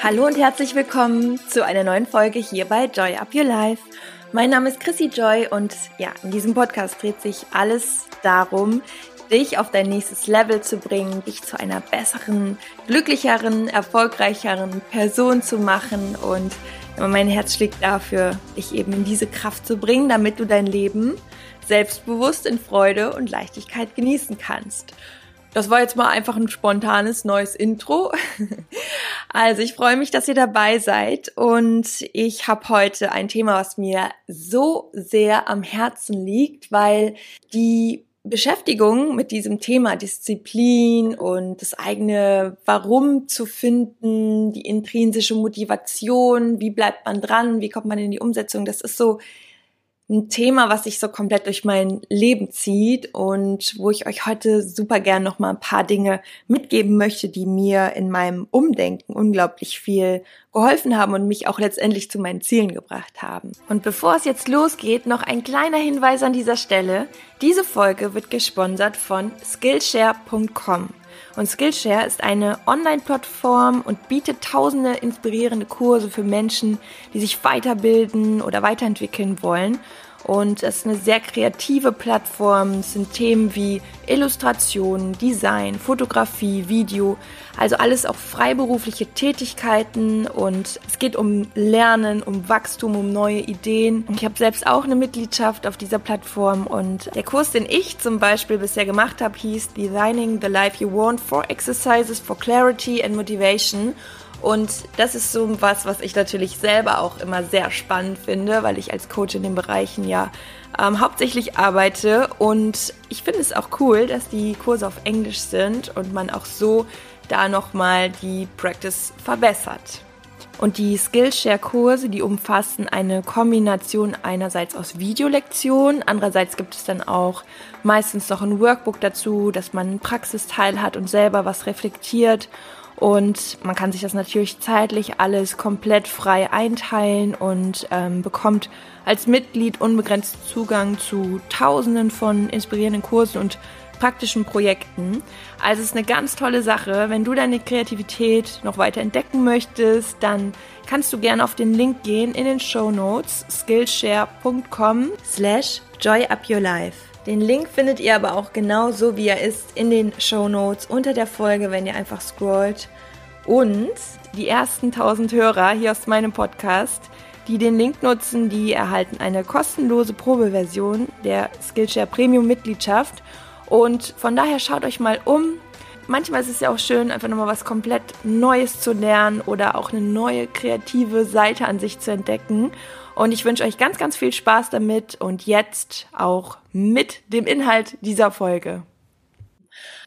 Hallo und herzlich willkommen zu einer neuen Folge hier bei Joy Up Your Life. Mein Name ist Chrissy Joy und ja, in diesem Podcast dreht sich alles darum, dich auf dein nächstes Level zu bringen, dich zu einer besseren, glücklicheren, erfolgreicheren Person zu machen und mein Herz schlägt dafür, dich eben in diese Kraft zu bringen, damit du dein Leben selbstbewusst in Freude und Leichtigkeit genießen kannst. Das war jetzt mal einfach ein spontanes neues Intro. Also ich freue mich, dass ihr dabei seid und ich habe heute ein Thema, was mir so sehr am Herzen liegt, weil die Beschäftigung mit diesem Thema Disziplin und das eigene Warum zu finden, die intrinsische Motivation, wie bleibt man dran, wie kommt man in die Umsetzung, das ist so ein Thema, was sich so komplett durch mein Leben zieht und wo ich euch heute super gern noch mal ein paar Dinge mitgeben möchte, die mir in meinem Umdenken unglaublich viel geholfen haben und mich auch letztendlich zu meinen Zielen gebracht haben. Und bevor es jetzt losgeht, noch ein kleiner Hinweis an dieser Stelle. Diese Folge wird gesponsert von Skillshare.com. Und Skillshare ist eine Online-Plattform und bietet tausende inspirierende Kurse für Menschen, die sich weiterbilden oder weiterentwickeln wollen. Und es ist eine sehr kreative Plattform. Es sind Themen wie Illustration, Design, Fotografie, Video, also alles auch freiberufliche Tätigkeiten. Und es geht um Lernen, um Wachstum, um neue Ideen. Und ich habe selbst auch eine Mitgliedschaft auf dieser Plattform. Und der Kurs, den ich zum Beispiel bisher gemacht habe, hieß Designing the Life You Want for Exercises for Clarity and Motivation. Und das ist so was, was ich natürlich selber auch immer sehr spannend finde, weil ich als Coach in den Bereichen ja ähm, hauptsächlich arbeite. Und ich finde es auch cool, dass die Kurse auf Englisch sind und man auch so da nochmal die Practice verbessert. Und die Skillshare-Kurse, die umfassen eine Kombination einerseits aus Videolektionen, andererseits gibt es dann auch meistens noch ein Workbook dazu, dass man einen Praxisteil hat und selber was reflektiert und man kann sich das natürlich zeitlich alles komplett frei einteilen und ähm, bekommt als Mitglied unbegrenzt Zugang zu Tausenden von inspirierenden Kursen und praktischen Projekten. Also es ist eine ganz tolle Sache. Wenn du deine Kreativität noch weiter entdecken möchtest, dann kannst du gerne auf den Link gehen in den Show Notes skillshare.com slash joyupyourlife. Den Link findet ihr aber auch genau so, wie er ist, in den Show Notes unter der Folge, wenn ihr einfach scrollt. Und die ersten 1000 Hörer hier aus meinem Podcast, die den Link nutzen, die erhalten eine kostenlose Probeversion der Skillshare Premium Mitgliedschaft. Und von daher schaut euch mal um. Manchmal ist es ja auch schön, einfach nochmal was komplett Neues zu lernen oder auch eine neue kreative Seite an sich zu entdecken. Und ich wünsche euch ganz, ganz viel Spaß damit und jetzt auch mit dem Inhalt dieser Folge.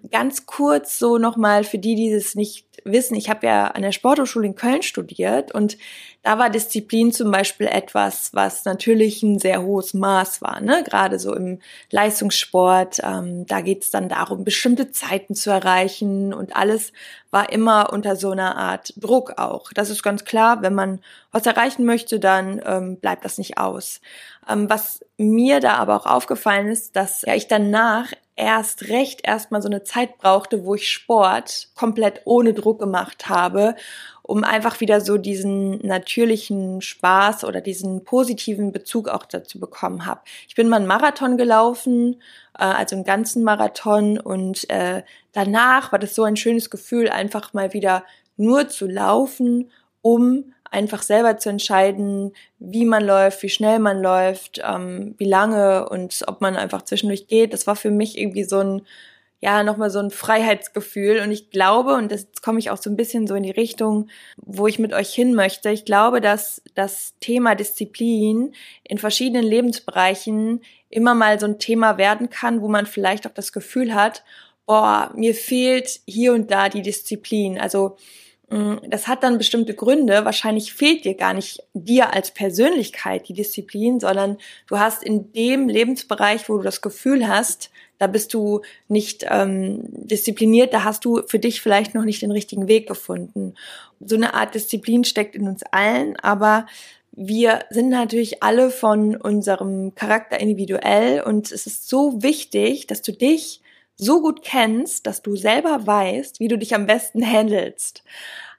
Ganz kurz so nochmal für die, die es nicht wissen. Ich habe ja an der Sporthochschule in Köln studiert und da war Disziplin zum Beispiel etwas, was natürlich ein sehr hohes Maß war. Ne? Gerade so im Leistungssport, ähm, da geht es dann darum, bestimmte Zeiten zu erreichen und alles war immer unter so einer Art Druck auch. Das ist ganz klar, wenn man was erreichen möchte, dann ähm, bleibt das nicht aus. Ähm, was mir da aber auch aufgefallen ist, dass ja, ich danach erst recht erstmal so eine Zeit brauchte, wo ich Sport komplett ohne Druck gemacht habe, um einfach wieder so diesen natürlichen Spaß oder diesen positiven Bezug auch dazu bekommen habe. Ich bin mal einen Marathon gelaufen, äh, also einen ganzen Marathon und äh, danach war das so ein schönes Gefühl, einfach mal wieder nur zu laufen, um einfach selber zu entscheiden, wie man läuft, wie schnell man läuft, ähm, wie lange und ob man einfach zwischendurch geht. Das war für mich irgendwie so ein, ja, nochmal so ein Freiheitsgefühl. Und ich glaube, und jetzt komme ich auch so ein bisschen so in die Richtung, wo ich mit euch hin möchte. Ich glaube, dass das Thema Disziplin in verschiedenen Lebensbereichen immer mal so ein Thema werden kann, wo man vielleicht auch das Gefühl hat, boah, mir fehlt hier und da die Disziplin. Also das hat dann bestimmte Gründe. Wahrscheinlich fehlt dir gar nicht dir als Persönlichkeit die Disziplin, sondern du hast in dem Lebensbereich, wo du das Gefühl hast, da bist du nicht ähm, diszipliniert, da hast du für dich vielleicht noch nicht den richtigen Weg gefunden. So eine Art Disziplin steckt in uns allen, aber wir sind natürlich alle von unserem Charakter individuell und es ist so wichtig, dass du dich so gut kennst, dass du selber weißt, wie du dich am besten handelst.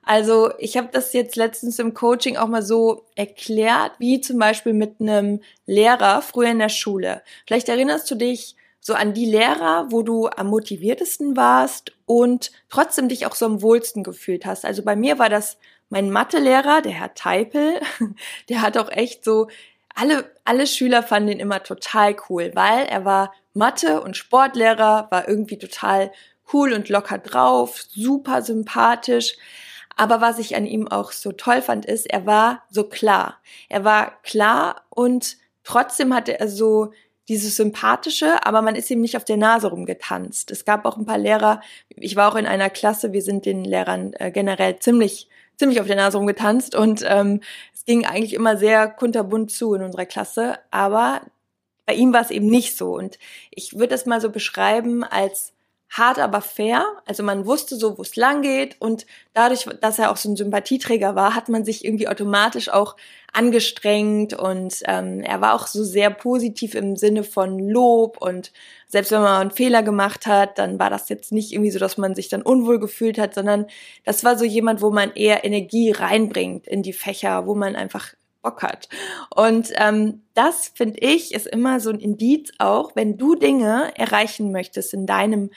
Also ich habe das jetzt letztens im Coaching auch mal so erklärt, wie zum Beispiel mit einem Lehrer früher in der Schule. Vielleicht erinnerst du dich so an die Lehrer, wo du am motiviertesten warst und trotzdem dich auch so am wohlsten gefühlt hast. Also bei mir war das mein Mathelehrer, der Herr Teipel. Der hat auch echt so alle, alle Schüler fanden ihn immer total cool, weil er war Mathe- und Sportlehrer, war irgendwie total cool und locker drauf, super sympathisch. Aber was ich an ihm auch so toll fand, ist, er war so klar. Er war klar und trotzdem hatte er so dieses Sympathische, aber man ist ihm nicht auf der Nase rumgetanzt. Es gab auch ein paar Lehrer, ich war auch in einer Klasse, wir sind den Lehrern äh, generell ziemlich ziemlich auf der Nase rumgetanzt und ähm, es ging eigentlich immer sehr kunterbunt zu in unserer Klasse, aber bei ihm war es eben nicht so. Und ich würde das mal so beschreiben als hart, aber fair. Also man wusste so, wo es lang geht und dadurch, dass er auch so ein Sympathieträger war, hat man sich irgendwie automatisch auch angestrengt und ähm, er war auch so sehr positiv im Sinne von Lob und selbst wenn man einen Fehler gemacht hat, dann war das jetzt nicht irgendwie so, dass man sich dann unwohl gefühlt hat, sondern das war so jemand, wo man eher Energie reinbringt in die Fächer, wo man einfach Bock hat. Und ähm, das finde ich ist immer so ein Indiz auch, wenn du Dinge erreichen möchtest in deinem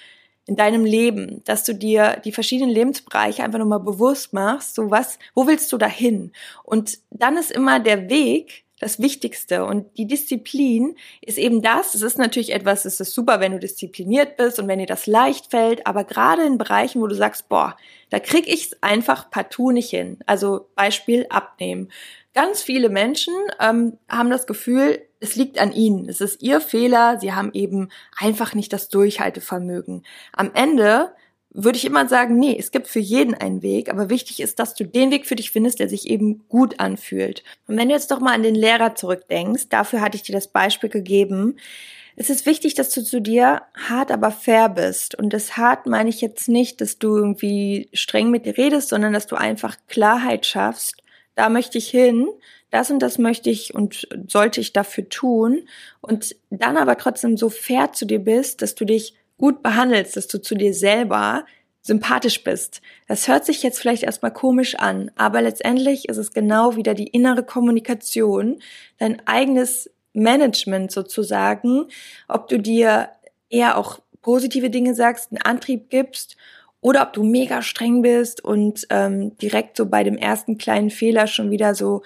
in deinem Leben, dass du dir die verschiedenen Lebensbereiche einfach nochmal bewusst machst, so was, wo willst du dahin? Und dann ist immer der Weg das Wichtigste. Und die Disziplin ist eben das. Es ist natürlich etwas, es ist super, wenn du diszipliniert bist und wenn dir das leicht fällt, aber gerade in Bereichen, wo du sagst, boah, da krieg ich's einfach partout nicht hin. Also Beispiel abnehmen. Ganz viele Menschen ähm, haben das Gefühl, es liegt an ihnen. Es ist ihr Fehler. Sie haben eben einfach nicht das Durchhaltevermögen. Am Ende würde ich immer sagen, nee, es gibt für jeden einen Weg, aber wichtig ist, dass du den Weg für dich findest, der sich eben gut anfühlt. Und wenn du jetzt doch mal an den Lehrer zurückdenkst, dafür hatte ich dir das Beispiel gegeben, es ist wichtig, dass du zu dir hart, aber fair bist. Und das hart meine ich jetzt nicht, dass du irgendwie streng mit dir redest, sondern dass du einfach Klarheit schaffst da möchte ich hin, das und das möchte ich und sollte ich dafür tun und dann aber trotzdem so fair zu dir bist, dass du dich gut behandelst, dass du zu dir selber sympathisch bist. Das hört sich jetzt vielleicht erstmal komisch an, aber letztendlich ist es genau wieder die innere Kommunikation, dein eigenes Management sozusagen, ob du dir eher auch positive Dinge sagst, einen Antrieb gibst oder ob du mega streng bist und ähm, direkt so bei dem ersten kleinen Fehler schon wieder so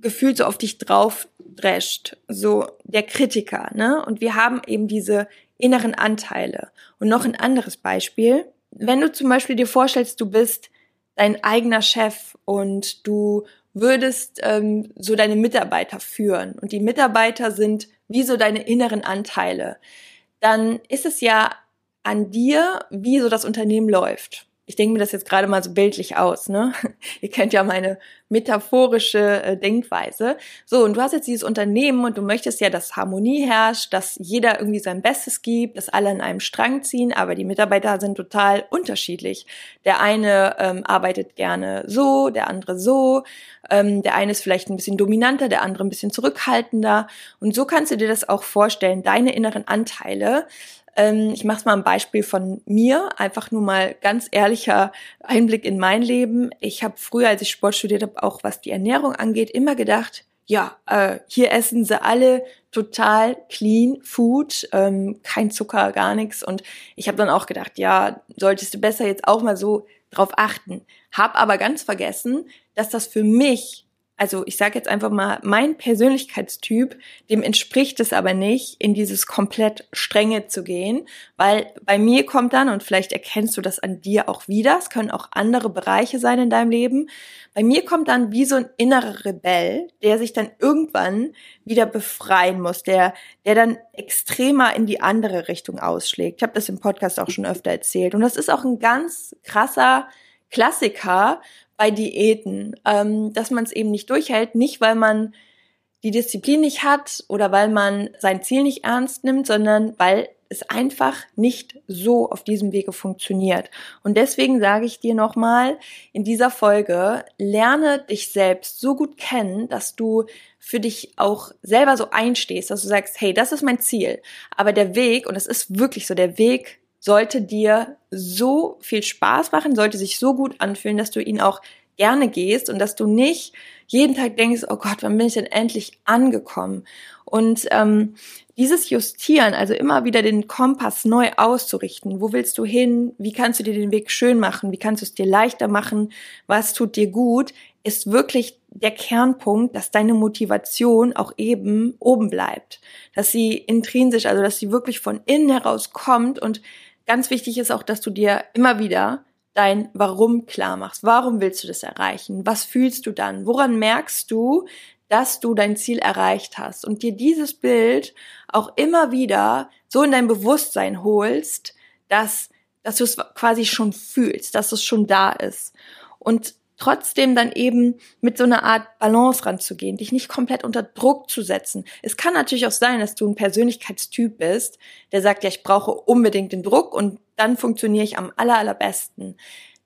gefühlt so auf dich drauf drescht, so der Kritiker, ne? Und wir haben eben diese inneren Anteile. Und noch ein anderes Beispiel. Wenn du zum Beispiel dir vorstellst, du bist dein eigener Chef und du würdest ähm, so deine Mitarbeiter führen und die Mitarbeiter sind wie so deine inneren Anteile, dann ist es ja an dir, wie so das Unternehmen läuft. Ich denke mir das jetzt gerade mal so bildlich aus, ne? Ihr kennt ja meine metaphorische äh, Denkweise. So, und du hast jetzt dieses Unternehmen und du möchtest ja, dass Harmonie herrscht, dass jeder irgendwie sein Bestes gibt, dass alle an einem Strang ziehen, aber die Mitarbeiter sind total unterschiedlich. Der eine ähm, arbeitet gerne so, der andere so, ähm, der eine ist vielleicht ein bisschen dominanter, der andere ein bisschen zurückhaltender. Und so kannst du dir das auch vorstellen, deine inneren Anteile ich mache mal ein Beispiel von mir, einfach nur mal ganz ehrlicher Einblick in mein Leben. Ich habe früher, als ich Sport studiert habe, auch was die Ernährung angeht, immer gedacht, ja, äh, hier essen sie alle total clean Food, ähm, kein Zucker, gar nichts. Und ich habe dann auch gedacht, ja, solltest du besser jetzt auch mal so drauf achten. Hab aber ganz vergessen, dass das für mich also ich sage jetzt einfach mal, mein Persönlichkeitstyp, dem entspricht es aber nicht, in dieses komplett strenge zu gehen, weil bei mir kommt dann, und vielleicht erkennst du das an dir auch wieder, es können auch andere Bereiche sein in deinem Leben, bei mir kommt dann wie so ein innerer Rebell, der sich dann irgendwann wieder befreien muss, der, der dann extremer in die andere Richtung ausschlägt. Ich habe das im Podcast auch schon öfter erzählt. Und das ist auch ein ganz krasser Klassiker, bei Diäten, ähm, dass man es eben nicht durchhält, nicht weil man die Disziplin nicht hat oder weil man sein Ziel nicht ernst nimmt, sondern weil es einfach nicht so auf diesem Wege funktioniert. Und deswegen sage ich dir nochmal in dieser Folge, lerne dich selbst so gut kennen, dass du für dich auch selber so einstehst, dass du sagst, hey, das ist mein Ziel. Aber der Weg, und es ist wirklich so, der Weg sollte dir so viel Spaß machen, sollte sich so gut anfühlen, dass du ihn auch gerne gehst und dass du nicht jeden Tag denkst, oh Gott, wann bin ich denn endlich angekommen? Und ähm, dieses Justieren, also immer wieder den Kompass neu auszurichten, wo willst du hin, wie kannst du dir den Weg schön machen, wie kannst du es dir leichter machen, was tut dir gut, ist wirklich der Kernpunkt, dass deine Motivation auch eben oben bleibt, dass sie intrinsisch, also dass sie wirklich von innen heraus kommt und ganz wichtig ist auch, dass du dir immer wieder dein Warum klar machst. Warum willst du das erreichen? Was fühlst du dann? Woran merkst du, dass du dein Ziel erreicht hast? Und dir dieses Bild auch immer wieder so in dein Bewusstsein holst, dass, dass du es quasi schon fühlst, dass es schon da ist. Und trotzdem dann eben mit so einer Art Balance ranzugehen, dich nicht komplett unter Druck zu setzen. Es kann natürlich auch sein, dass du ein Persönlichkeitstyp bist, der sagt, ja, ich brauche unbedingt den Druck und dann funktioniere ich am aller, allerbesten.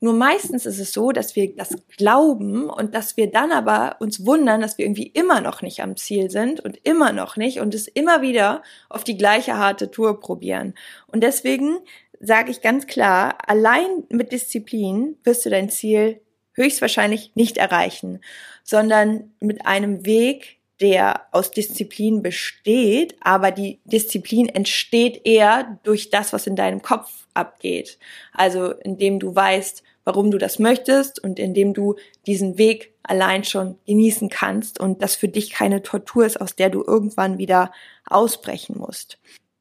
Nur meistens ist es so, dass wir das glauben und dass wir dann aber uns wundern, dass wir irgendwie immer noch nicht am Ziel sind und immer noch nicht und es immer wieder auf die gleiche harte Tour probieren. Und deswegen sage ich ganz klar, allein mit Disziplin wirst du dein Ziel höchstwahrscheinlich nicht erreichen, sondern mit einem Weg, der aus Disziplin besteht, aber die Disziplin entsteht eher durch das, was in deinem Kopf abgeht. Also indem du weißt, warum du das möchtest und indem du diesen Weg allein schon genießen kannst und das für dich keine Tortur ist, aus der du irgendwann wieder ausbrechen musst.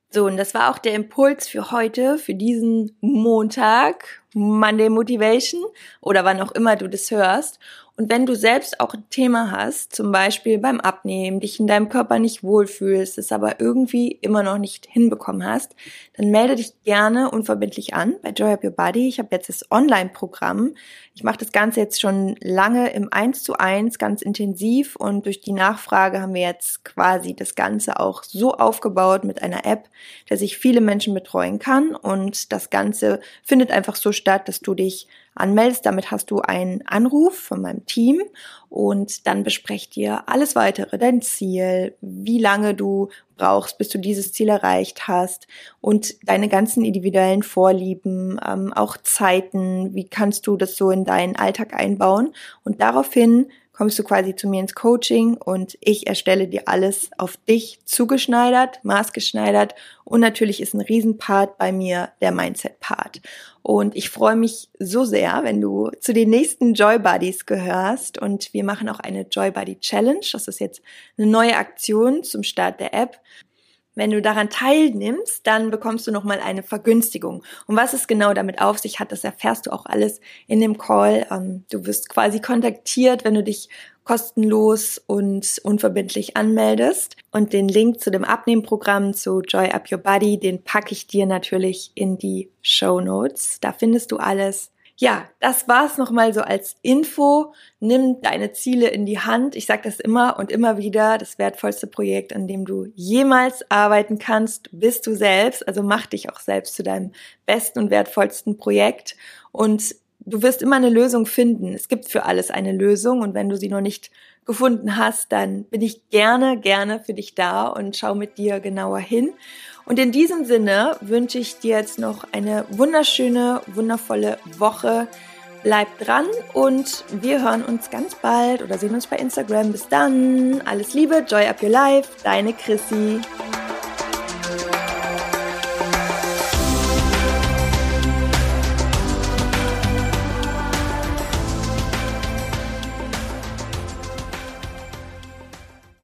So, und das war auch der Impuls für heute, für diesen Montag, Monday Motivation oder wann auch immer du das hörst. Und wenn du selbst auch ein Thema hast, zum Beispiel beim Abnehmen, dich in deinem Körper nicht wohlfühlst, es aber irgendwie immer noch nicht hinbekommen hast, dann melde dich gerne unverbindlich an bei Joy Up Your Body. Ich habe jetzt das Online-Programm. Ich mache das Ganze jetzt schon lange im 1 zu 1, ganz intensiv und durch die Nachfrage haben wir jetzt quasi das Ganze auch so aufgebaut mit einer App, dass ich viele Menschen betreuen kann und das Ganze findet einfach so dass du dich anmeldest. Damit hast du einen Anruf von meinem Team und dann besprecht ihr alles weitere, dein Ziel, wie lange du brauchst, bis du dieses Ziel erreicht hast und deine ganzen individuellen Vorlieben, ähm, auch Zeiten, wie kannst du das so in deinen Alltag einbauen? Und daraufhin kommst du quasi zu mir ins Coaching und ich erstelle dir alles auf dich zugeschneidert, maßgeschneidert und natürlich ist ein Riesenpart bei mir der Mindset-Part. Und ich freue mich so sehr, wenn du zu den nächsten Joy Buddies gehörst und wir machen auch eine Joy Buddy Challenge. Das ist jetzt eine neue Aktion zum Start der App. Wenn du daran teilnimmst, dann bekommst du nochmal eine Vergünstigung. Und was es genau damit auf sich hat, das erfährst du auch alles in dem Call. Ähm, du wirst quasi kontaktiert, wenn du dich kostenlos und unverbindlich anmeldest. Und den Link zu dem Abnehmprogramm zu Joy Up Your Body, den packe ich dir natürlich in die Show Notes. Da findest du alles ja, das war's nochmal so als Info. Nimm deine Ziele in die Hand. Ich sage das immer und immer wieder. Das wertvollste Projekt, an dem du jemals arbeiten kannst, bist du selbst. Also mach dich auch selbst zu deinem besten und wertvollsten Projekt. Und du wirst immer eine Lösung finden. Es gibt für alles eine Lösung. Und wenn du sie noch nicht gefunden hast, dann bin ich gerne, gerne für dich da und schau mit dir genauer hin. Und in diesem Sinne wünsche ich dir jetzt noch eine wunderschöne, wundervolle Woche. Bleib dran und wir hören uns ganz bald oder sehen uns bei Instagram. Bis dann. Alles Liebe, Joy Up Your Life, deine Chrissy.